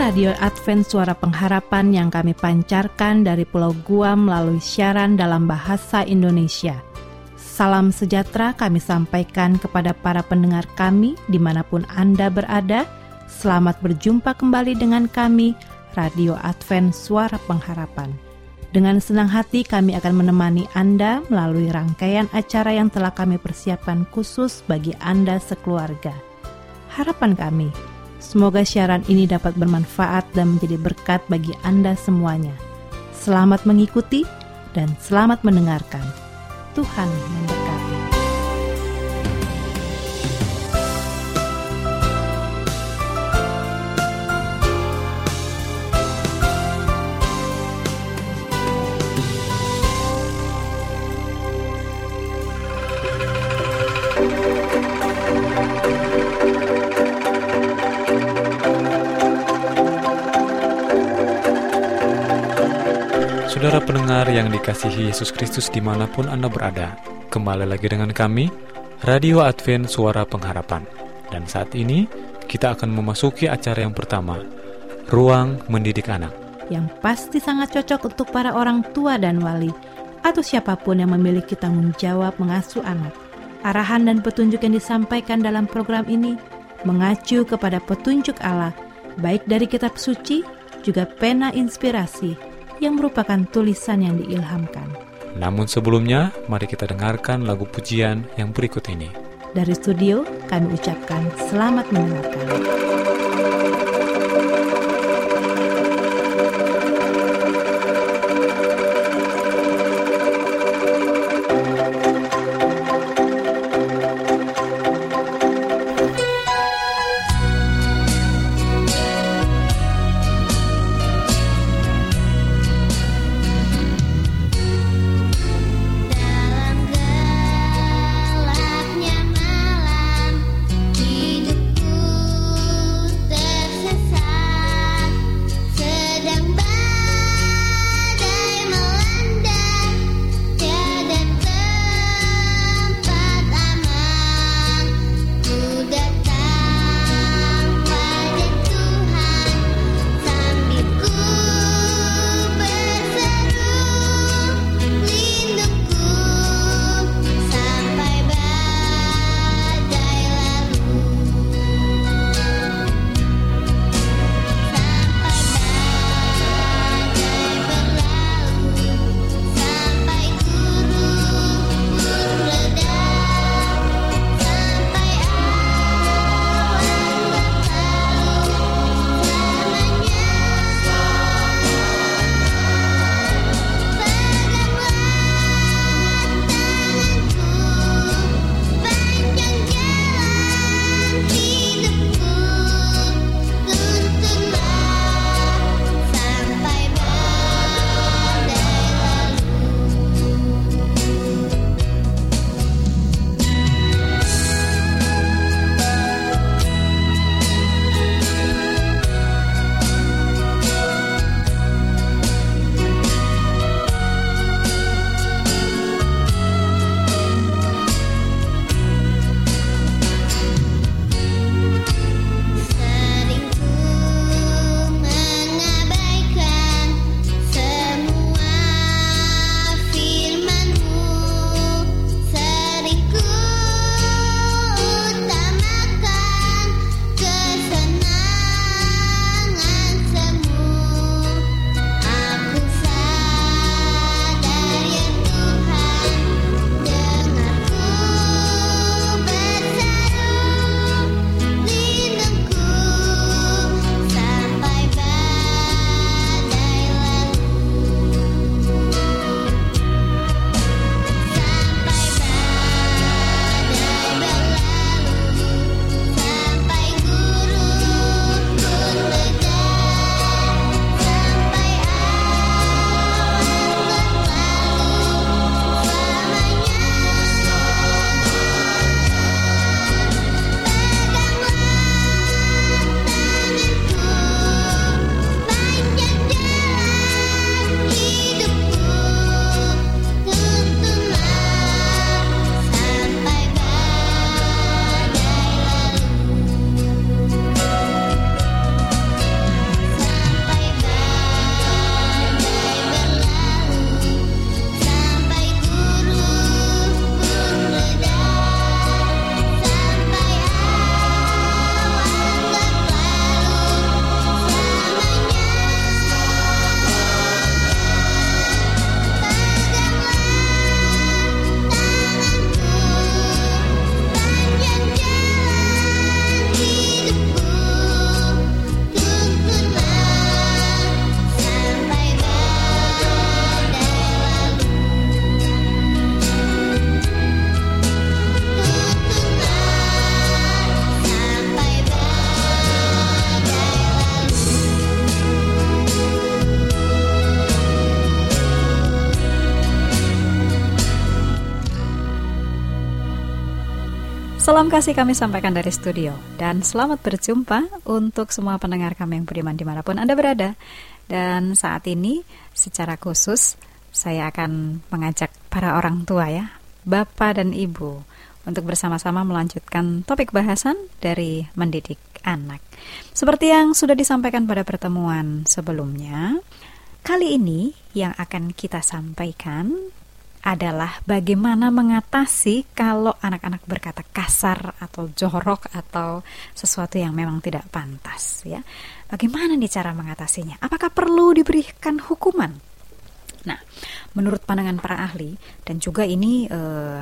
Radio Advent Suara Pengharapan yang kami pancarkan dari Pulau Guam melalui siaran dalam bahasa Indonesia. Salam sejahtera kami sampaikan kepada para pendengar kami di mana pun Anda berada. Selamat berjumpa kembali dengan kami, Radio Advent Suara Pengharapan. Dengan senang hati kami akan menemani Anda melalui rangkaian acara yang telah kami persiapkan khusus bagi Anda sekeluarga. Harapan kami, Semoga siaran ini dapat bermanfaat dan menjadi berkat bagi Anda semuanya. Selamat mengikuti dan selamat mendengarkan. Tuhan memberkati. Saudara pendengar yang dikasihi Yesus Kristus di mana pun Anda berada, kembali lagi dengan kami, Radio Advent Suara Pengharapan. Dan saat ini, kita akan memasuki acara yang pertama, Ruang Mendidik Anak. Yang pasti sangat cocok untuk para orang tua dan wali, atau siapa pun yang memiliki tanggung jawab mengasuh anak. Arahan dan petunjuk yang disampaikan dalam program ini mengacu kepada petunjuk Allah, baik dari kitab suci, juga pena inspirasi yang merupakan tulisan yang diilhamkan. Namun sebelumnya, mari kita dengarkan lagu pujian yang berikut ini. Dari studio, kami ucapkan selamat mendengarkan. Salam kasih kami sampaikan dari studio dan selamat berjumpa untuk semua pendengar kami yang beriman di mana pun Anda berada. Dan saat ini secara khusus saya akan mengajak para orang tua ya, bapak dan ibu untuk bersama-sama melanjutkan topik bahasan dari mendidik anak. Seperti yang sudah disampaikan pada pertemuan sebelumnya, kali ini yang akan kita sampaikan adalah bagaimana mengatasi kalau anak-anak berkata kasar atau jorok atau sesuatu yang memang tidak pantas ya. Bagaimana nih cara mengatasinya? Apakah perlu diberikan hukuman? Nah, menurut pandangan para ahli dan juga ini eh,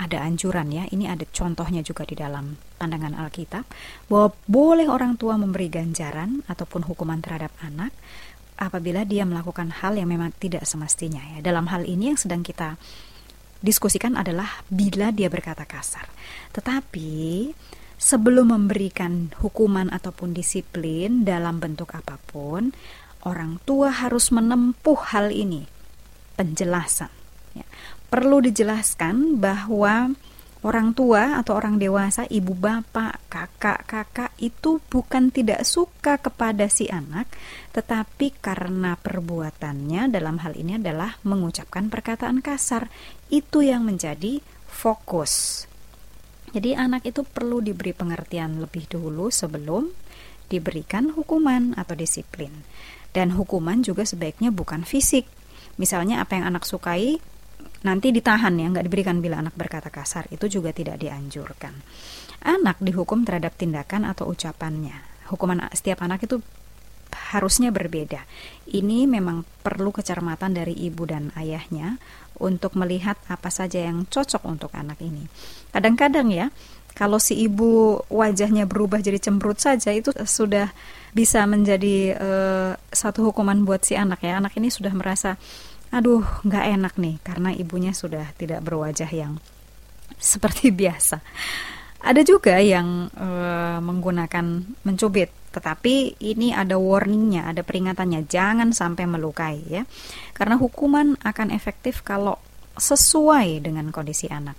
ada anjuran ya, ini ada contohnya juga di dalam pandangan Alkitab bahwa boleh orang tua memberi ganjaran ataupun hukuman terhadap anak apabila dia melakukan hal yang memang tidak semestinya ya. Dalam hal ini yang sedang kita diskusikan adalah bila dia berkata kasar. Tetapi sebelum memberikan hukuman ataupun disiplin dalam bentuk apa pun, orang tua harus menempuh hal ini. Penjelasan. Ya. Perlu dijelaskan bahwa Orang tua atau orang dewasa, ibu bapak, kakak, kakak itu bukan tidak suka kepada si anak, tetapi karena perbuatannya dalam hal ini adalah mengucapkan perkataan kasar. Itu yang menjadi fokus. Jadi anak itu perlu diberi pengertian lebih dulu sebelum diberikan hukuman atau disiplin. Dan hukuman juga sebaiknya bukan fisik. Misalnya apa yang anak sukai nanti ditahan ya, nggak diberikan bila anak berkata kasar. Itu juga tidak dianjurkan. Anak dihukum terhadap tindakan atau ucapannya. Hukuman setiap anak itu harusnya berbeda. Ini memang perlu kecermatan dari ibu dan ayahnya untuk melihat apa saja yang cocok untuk anak ini. Kadang-kadang ya, kalau si ibu wajahnya berubah jadi cemberut saja itu sudah bisa menjadi uh, satu hukuman buat si anak ya. Anak ini sudah merasa aduh nggak enak nih karena ibunya sudah tidak berwajah yang seperti biasa. Ada juga yang e, menggunakan mencubit, tetapi ini ada warningnya, ada peringatannya, jangan sampai melukai ya, karena hukuman akan efektif kalau sesuai dengan kondisi anak.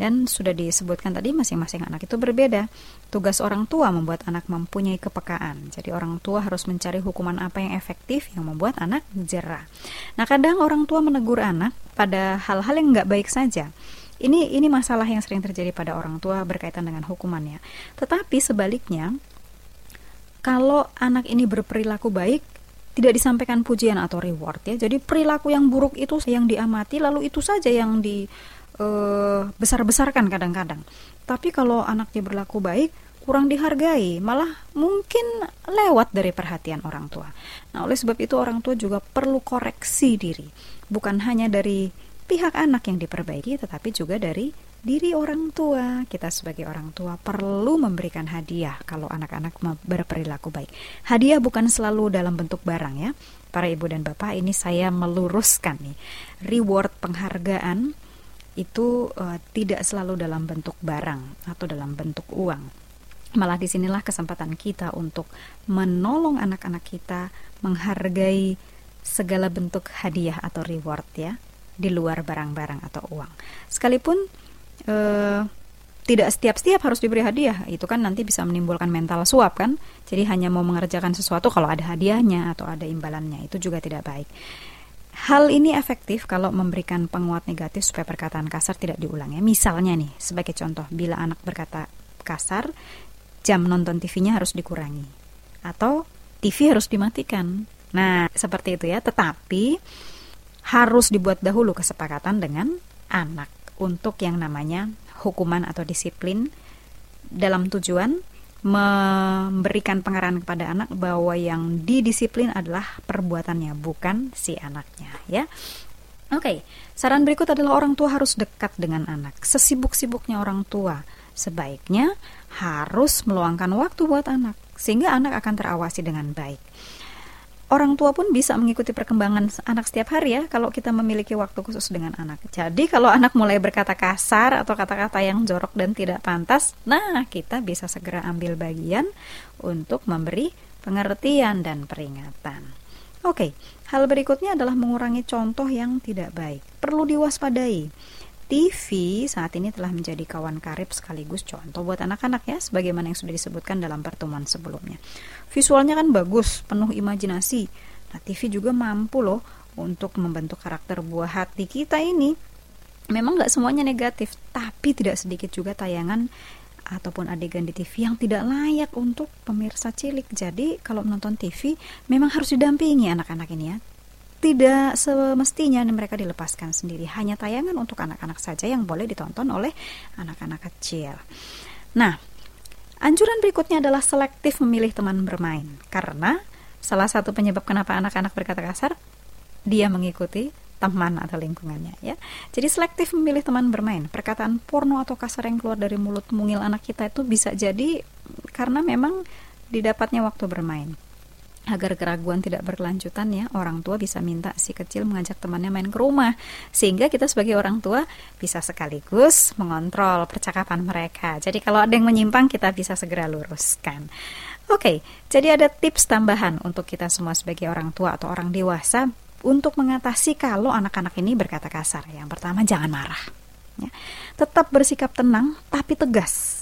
Dan sudah disebutkan tadi masing-masing anak itu berbeda. Tugas orang tua membuat anak mempunyai kepekaan. Jadi orang tua harus mencari hukuman apa yang efektif yang membuat anak jerah. Nah kadang orang tua menegur anak pada hal-hal yang nggak baik saja. Ini ini masalah yang sering terjadi pada orang tua berkaitan dengan hukumannya. Tetapi sebaliknya, kalau anak ini berperilaku baik, tidak disampaikan pujian atau reward ya. Jadi perilaku yang buruk itu yang diamati lalu itu saja yang di uh, besar-besarkan kadang-kadang. Tapi kalau anaknya berlaku baik, kurang dihargai, malah mungkin lewat dari perhatian orang tua. Nah, oleh sebab itu orang tua juga perlu koreksi diri, bukan hanya dari pihak anak yang diperbaiki, tetapi juga dari diri orang tua. Kita sebagai orang tua perlu memberikan hadiah kalau anak-anak berperilaku baik. Hadiah bukan selalu dalam bentuk barang ya. Para ibu dan bapak, ini saya meluruskan nih. Reward penghargaan itu uh, tidak selalu dalam bentuk barang atau dalam bentuk uang. Malah di sinilah kesempatan kita untuk menolong anak-anak kita menghargai segala bentuk hadiah atau reward ya di luar barang-barang atau uang. Sekalipun uh, tidak setiap-setiap harus diberi hadiah, itu kan nanti bisa menimbulkan mental suap kan. Jadi hanya mau mengerjakan sesuatu kalau ada hadiahnya atau ada imbalannya, itu juga tidak baik. Hal ini efektif kalau memberikan penguat negatif supaya perkataan kasar tidak diulang ya. Misalnya nih, sebagai contoh, bila anak berkata kasar, jam nonton TV-nya harus dikurangi. Atau TV harus dimatikan. Nah, seperti itu ya. Tetapi harus dibuat dahulu kesepakatan dengan anak untuk yang namanya hukuman atau disiplin dalam tujuan memberikan pengarahan kepada anak bahwa yang didisiplin adalah perbuatannya bukan si anaknya ya. Oke, saran berikut adalah orang tua harus dekat dengan anak. Sesibuk-sibuknya orang tua, sebaiknya harus meluangkan waktu buat anak sehingga anak akan terawasi dengan baik orang tua pun bisa mengikuti perkembangan anak setiap hari ya kalau kita memiliki waktu khusus dengan anak. Jadi kalau anak mulai berkata kasar atau kata-kata yang jorok dan tidak pantas, nah kita bisa segera ambil bagian untuk memberi pengertian dan peringatan. Oke, hal berikutnya adalah mengurangi contoh yang tidak baik. Perlu diwaspadai. TV saat ini telah menjadi kawan karib sekaligus contoh buat anak-anak ya, sebagaimana yang sudah disebutkan dalam pertemuan sebelumnya. Visualnya kan bagus, penuh imajinasi. Nah, TV juga mampu loh untuk membentuk karakter buah hati kita ini. Memang nggak semuanya negatif, tapi tidak sedikit juga tayangan ataupun adegan di TV yang tidak layak untuk pemirsa cilik. Jadi kalau menonton TV memang harus didampingi anak-anak ini ya tidak semestinya mereka dilepaskan sendiri. Hanya tayangan untuk anak-anak saja yang boleh ditonton oleh anak-anak kecil. Nah, anjuran berikutnya adalah selektif memilih teman bermain. Karena salah satu penyebab kenapa anak-anak berkata kasar, dia mengikuti teman atau lingkungannya ya. Jadi selektif memilih teman bermain. Perkataan porno atau kasar yang keluar dari mulut mungil anak kita itu bisa jadi karena memang didapatnya waktu bermain agar keraguan tidak berkelanjutan ya orang tua bisa minta si kecil mengajak temannya main ke rumah. Sehingga kita sebagai orang tua bisa sekaligus mengontrol percakapan mereka. Jadi kalau ada yang menyimpang kita bisa segera luruskan. Oke jadi ada tips tambahan untuk kita semua sebagai orang tua atau orang dewasa untuk mengatasi kalau anak-anak ini berkata kasar. Yang pertama jangan marah. Ya. tetap bersikap tenang tapi tegas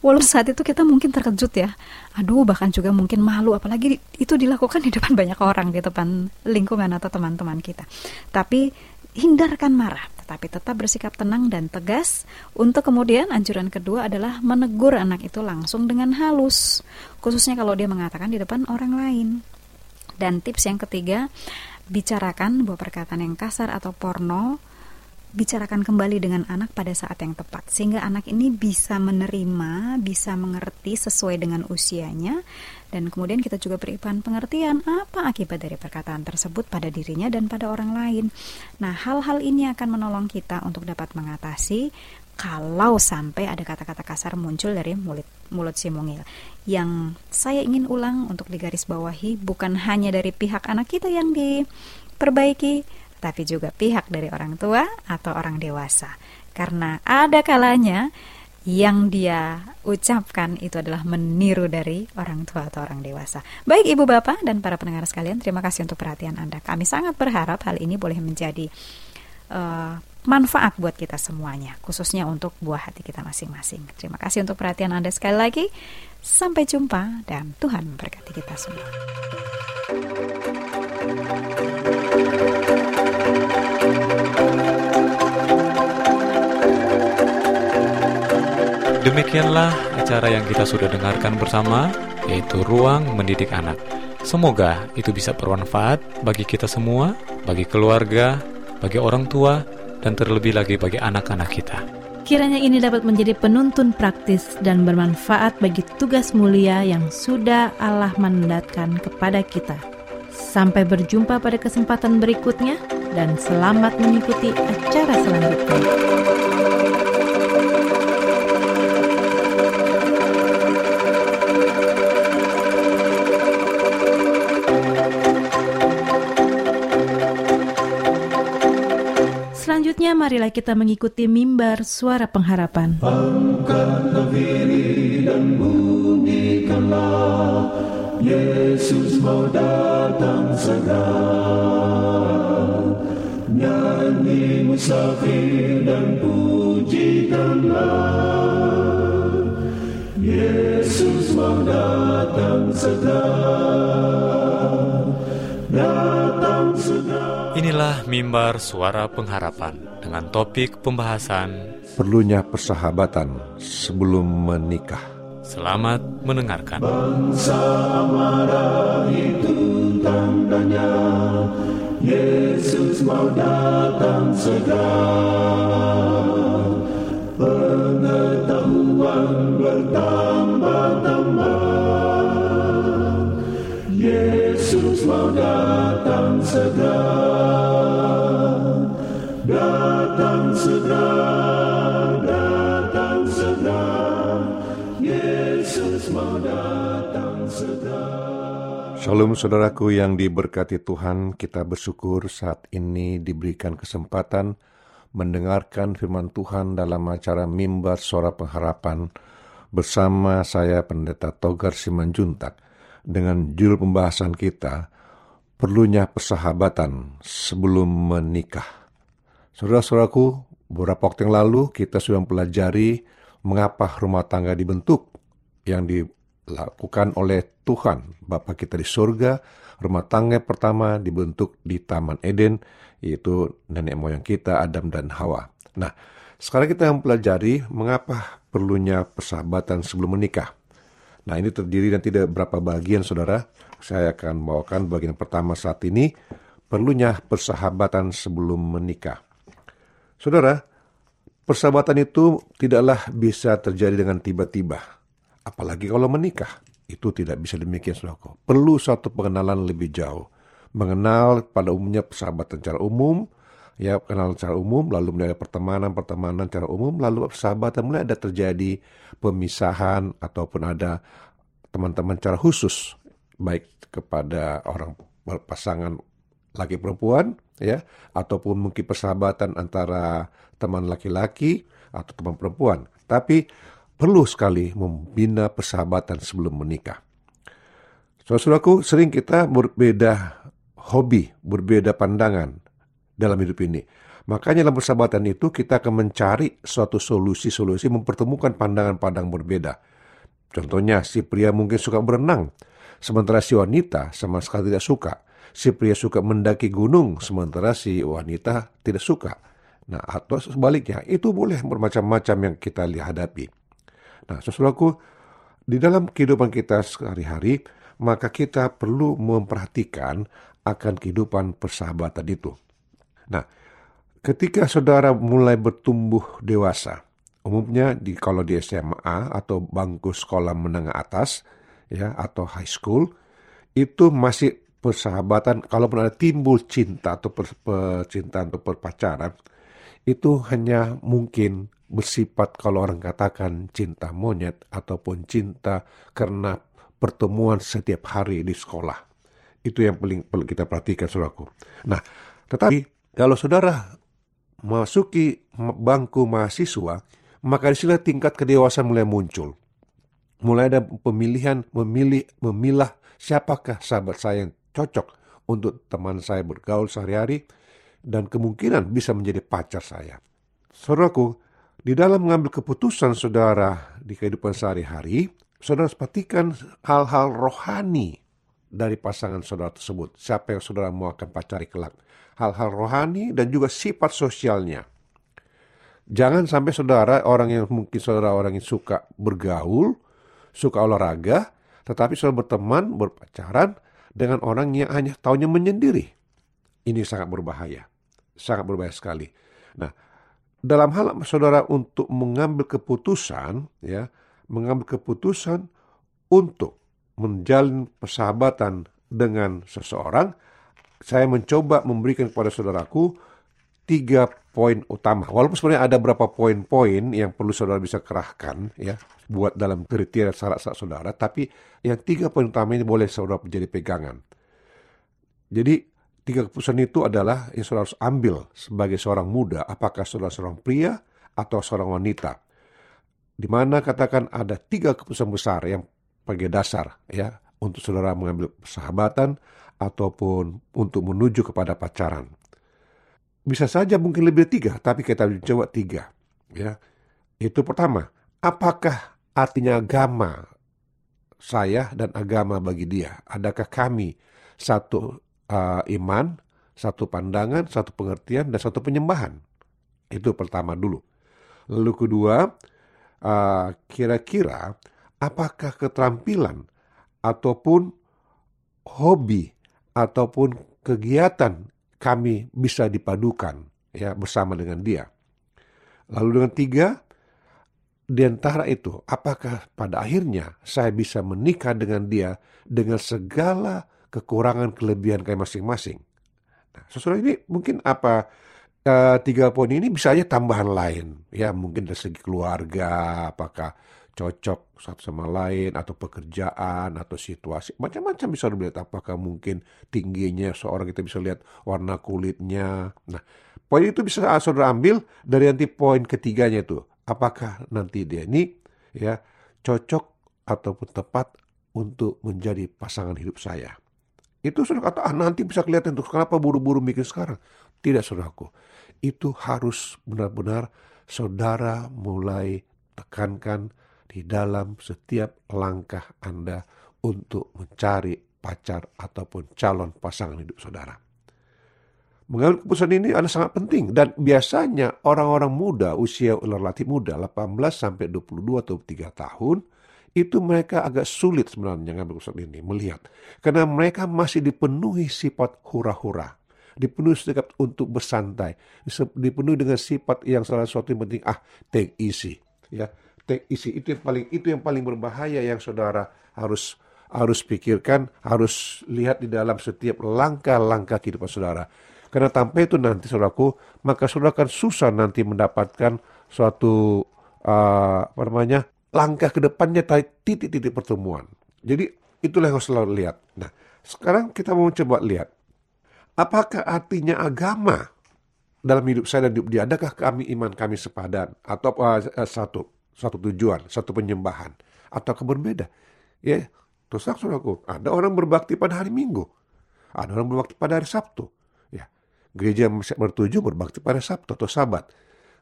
Walaupun saat itu kita mungkin terkejut ya, aduh bahkan juga mungkin malu, apalagi itu dilakukan di depan banyak orang di depan lingkungan atau teman-teman kita. Tapi hindarkan marah, tetapi tetap bersikap tenang dan tegas. Untuk kemudian anjuran kedua adalah menegur anak itu langsung dengan halus, khususnya kalau dia mengatakan di depan orang lain. Dan tips yang ketiga, bicarakan bahwa perkataan yang kasar atau porno bicarakan kembali dengan anak pada saat yang tepat sehingga anak ini bisa menerima, bisa mengerti sesuai dengan usianya dan kemudian kita juga berikan pengertian apa akibat dari perkataan tersebut pada dirinya dan pada orang lain. Nah, hal-hal ini akan menolong kita untuk dapat mengatasi kalau sampai ada kata-kata kasar muncul dari mulut mulut si mungil. Yang saya ingin ulang untuk digarisbawahi bukan hanya dari pihak anak kita yang diperbaiki, tapi juga pihak dari orang tua atau orang dewasa. Karena ada kalanya yang dia ucapkan itu adalah meniru dari orang tua atau orang dewasa. Baik Ibu Bapak dan para pendengar sekalian, terima kasih untuk perhatian Anda. Kami sangat berharap hal ini boleh menjadi uh, manfaat buat kita semuanya, khususnya untuk buah hati kita masing-masing. Terima kasih untuk perhatian Anda sekali lagi. Sampai jumpa dan Tuhan memberkati kita semua. Demikianlah acara yang kita sudah dengarkan bersama, yaitu Ruang Mendidik Anak. Semoga itu bisa bermanfaat bagi kita semua, bagi keluarga, bagi orang tua, dan terlebih lagi bagi anak-anak kita. Kiranya ini dapat menjadi penuntun praktis dan bermanfaat bagi tugas mulia yang sudah Allah mandatkan kepada kita. Sampai berjumpa pada kesempatan berikutnya, dan selamat mengikuti acara selanjutnya. Selanjutnya marilah kita mengikuti mimbar suara pengharapan. Diri dan bunyikanlah, Yesus mau datang segera. Nyanyi musafir dan pujikanlah, Yesus mau datang segera. Inilah mimbar suara pengharapan dengan topik pembahasan Perlunya persahabatan sebelum menikah. Selamat mendengarkan. Bangsa marah itu tandanya Yesus mau datang segera. Pengetahuan bertambah-tambah Yesus mau datang segera. Shalom saudaraku yang diberkati Tuhan, kita bersyukur saat ini diberikan kesempatan mendengarkan firman Tuhan dalam acara Mimbar Suara Pengharapan bersama saya Pendeta Togar Simanjuntak. Dengan judul pembahasan kita Perlunya Persahabatan Sebelum Menikah. Saudara-saudaraku, Beberapa waktu yang lalu kita sudah mempelajari mengapa rumah tangga dibentuk yang dilakukan oleh Tuhan Bapa kita di surga. Rumah tangga pertama dibentuk di Taman Eden, yaitu nenek moyang kita Adam dan Hawa. Nah, sekarang kita mempelajari mengapa perlunya persahabatan sebelum menikah. Nah, ini terdiri dan tidak berapa bagian, saudara. Saya akan bawakan bagian pertama saat ini, perlunya persahabatan sebelum menikah. Saudara, persahabatan itu tidaklah bisa terjadi dengan tiba-tiba. Apalagi kalau menikah. Itu tidak bisa demikian, saudaraku. Perlu suatu pengenalan lebih jauh. Mengenal pada umumnya persahabatan secara umum, ya kenal secara umum, lalu mulai ada pertemanan-pertemanan secara umum, lalu persahabatan mulai ada terjadi pemisahan ataupun ada teman-teman secara khusus, baik kepada orang pasangan laki perempuan, ya, ataupun mungkin persahabatan antara teman laki-laki atau teman perempuan. Tapi perlu sekali membina persahabatan sebelum menikah. Saudaraku, sering kita berbeda hobi, berbeda pandangan dalam hidup ini. Makanya dalam persahabatan itu kita akan mencari suatu solusi-solusi mempertemukan pandangan-pandangan berbeda. Contohnya si pria mungkin suka berenang, sementara si wanita sama sekali tidak suka. Si pria suka mendaki gunung, sementara si wanita tidak suka. Nah, atau sebaliknya, itu boleh bermacam-macam yang kita lihat hadapi. Nah, sesuatu di dalam kehidupan kita sehari-hari, maka kita perlu memperhatikan akan kehidupan persahabatan itu. Nah, ketika saudara mulai bertumbuh dewasa, umumnya di kalau di SMA atau bangku sekolah menengah atas, ya atau high school, itu masih persahabatan. Kalau ada timbul cinta atau percintaan atau perpacaran, itu hanya mungkin bersifat kalau orang katakan cinta monyet ataupun cinta karena pertemuan setiap hari di sekolah. Itu yang paling perlu kita perhatikan, saudaraku. Nah, tetapi kalau saudara masuki bangku mahasiswa, maka di sini tingkat kedewasaan mulai muncul. Mulai ada pemilihan, memilih, memilah siapakah sahabat saya yang cocok untuk teman saya bergaul sehari-hari, dan kemungkinan bisa menjadi pacar saya. Saudaraku, di dalam mengambil keputusan saudara di kehidupan sehari-hari, saudara perhatikan hal-hal rohani dari pasangan saudara tersebut. Siapa yang saudara mau akan pacari kelak. Hal-hal rohani dan juga sifat sosialnya. Jangan sampai saudara orang yang mungkin saudara orang yang suka bergaul, suka olahraga, tetapi saudara berteman, berpacaran dengan orang yang hanya tahunya menyendiri. Ini sangat berbahaya. Sangat berbahaya sekali. Nah, dalam hal saudara untuk mengambil keputusan, ya, mengambil keputusan untuk menjalin persahabatan dengan seseorang, saya mencoba memberikan kepada saudaraku tiga poin utama. Walaupun sebenarnya ada beberapa poin-poin yang perlu saudara bisa kerahkan, ya, buat dalam kriteria syarat-syarat saudara, tapi yang tiga poin utama ini boleh saudara menjadi pegangan. Jadi Tiga keputusan itu adalah yang saudara harus ambil sebagai seorang muda, apakah saudara seorang pria atau seorang wanita. Di mana katakan ada tiga keputusan besar yang sebagai dasar ya untuk saudara mengambil persahabatan ataupun untuk menuju kepada pacaran. Bisa saja mungkin lebih dari tiga, tapi kita coba tiga. Ya, itu pertama, apakah artinya agama saya dan agama bagi dia? Adakah kami satu uh, iman, satu pandangan, satu pengertian, dan satu penyembahan. Itu pertama dulu. Lalu kedua, uh, kira-kira apakah keterampilan ataupun hobi ataupun kegiatan kami bisa dipadukan ya bersama dengan dia. Lalu dengan tiga, di antara itu, apakah pada akhirnya saya bisa menikah dengan dia dengan segala kekurangan kelebihan kayak masing-masing. Nah, sesuai ini mungkin apa uh, tiga poin ini bisa aja tambahan lain ya mungkin dari segi keluarga apakah cocok satu sama lain atau pekerjaan atau situasi. Macam-macam bisa dilihat. Apakah mungkin tingginya seorang kita bisa lihat warna kulitnya. Nah poin itu bisa saudara ambil dari nanti poin ketiganya itu. Apakah nanti dia ini ya cocok ataupun tepat untuk menjadi pasangan hidup saya? Itu sudah kata, ah nanti bisa kelihatan tuh. Kenapa buru-buru mikir sekarang. Tidak saudaraku. itu harus benar-benar saudara mulai tekankan di dalam setiap langkah Anda untuk mencari pacar ataupun calon pasangan hidup saudara. Mengambil keputusan ini adalah sangat penting dan biasanya orang-orang muda usia relatif muda 18 sampai 22 atau 3 tahun itu mereka agak sulit sebenarnya mengambil keputusan ini melihat karena mereka masih dipenuhi sifat hura-hura dipenuhi sikap untuk bersantai dipenuhi dengan sifat yang salah satu yang penting ah take easy ya take easy itu yang paling itu yang paling berbahaya yang saudara harus harus pikirkan harus lihat di dalam setiap langkah-langkah kehidupan saudara karena tanpa itu nanti saudaraku, maka saudara akan susah nanti mendapatkan suatu uh, apa namanya langkah ke depannya titik-titik pertemuan. Jadi itulah yang harus selalu lihat. Nah, sekarang kita mau coba lihat apakah artinya agama dalam hidup saya dan hidup dia. Adakah kami iman kami sepadan atau uh, satu satu tujuan, satu penyembahan atau berbeda? Ya, terus saudaraku, ada orang berbakti pada hari Minggu, ada orang berbakti pada hari Sabtu, Gereja bertuju berbakti pada Sabtu atau Sabat.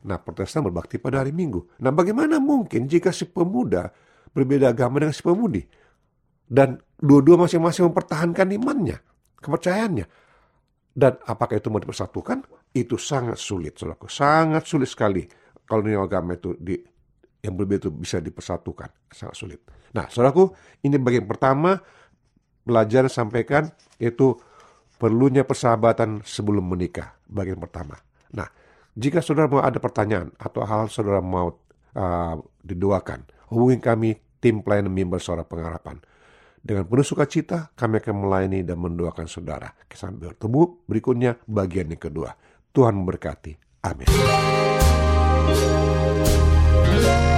Nah, Protestan berbakti pada hari Minggu. Nah, bagaimana mungkin jika si pemuda berbeda agama dengan si pemudi? Dan dua-dua masing-masing mempertahankan imannya, kepercayaannya. Dan apakah itu mau dipersatukan? Itu sangat sulit, saudaraku. Sangat sulit sekali kalau ini agama itu di, yang berbeda itu bisa dipersatukan. Sangat sulit. Nah, saudaraku, ini bagian pertama belajar sampaikan yaitu perlunya persahabatan sebelum menikah, bagian pertama. Nah, jika saudara mau ada pertanyaan atau hal saudara mau uh, didoakan, hubungi kami tim pelayanan mimbar suara pengharapan. Dengan penuh sukacita, kami akan melayani dan mendoakan saudara. Sampai bertemu berikutnya bagian yang kedua. Tuhan memberkati. Amin. Thank.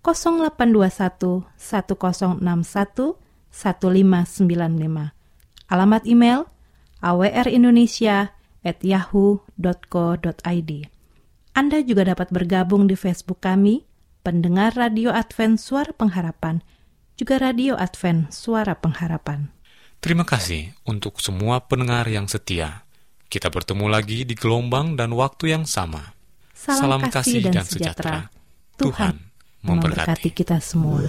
0821 1061 1595. Alamat email awrindonesia@yahoo.co.id. Anda juga dapat bergabung di Facebook kami, pendengar Radio Advent Suara Pengharapan, juga Radio Advent Suara Pengharapan. Terima kasih untuk semua pendengar yang setia. Kita bertemu lagi di gelombang dan waktu yang sama. Salam, kasih dan, sejahtera. Tuhan memberkati kita semua.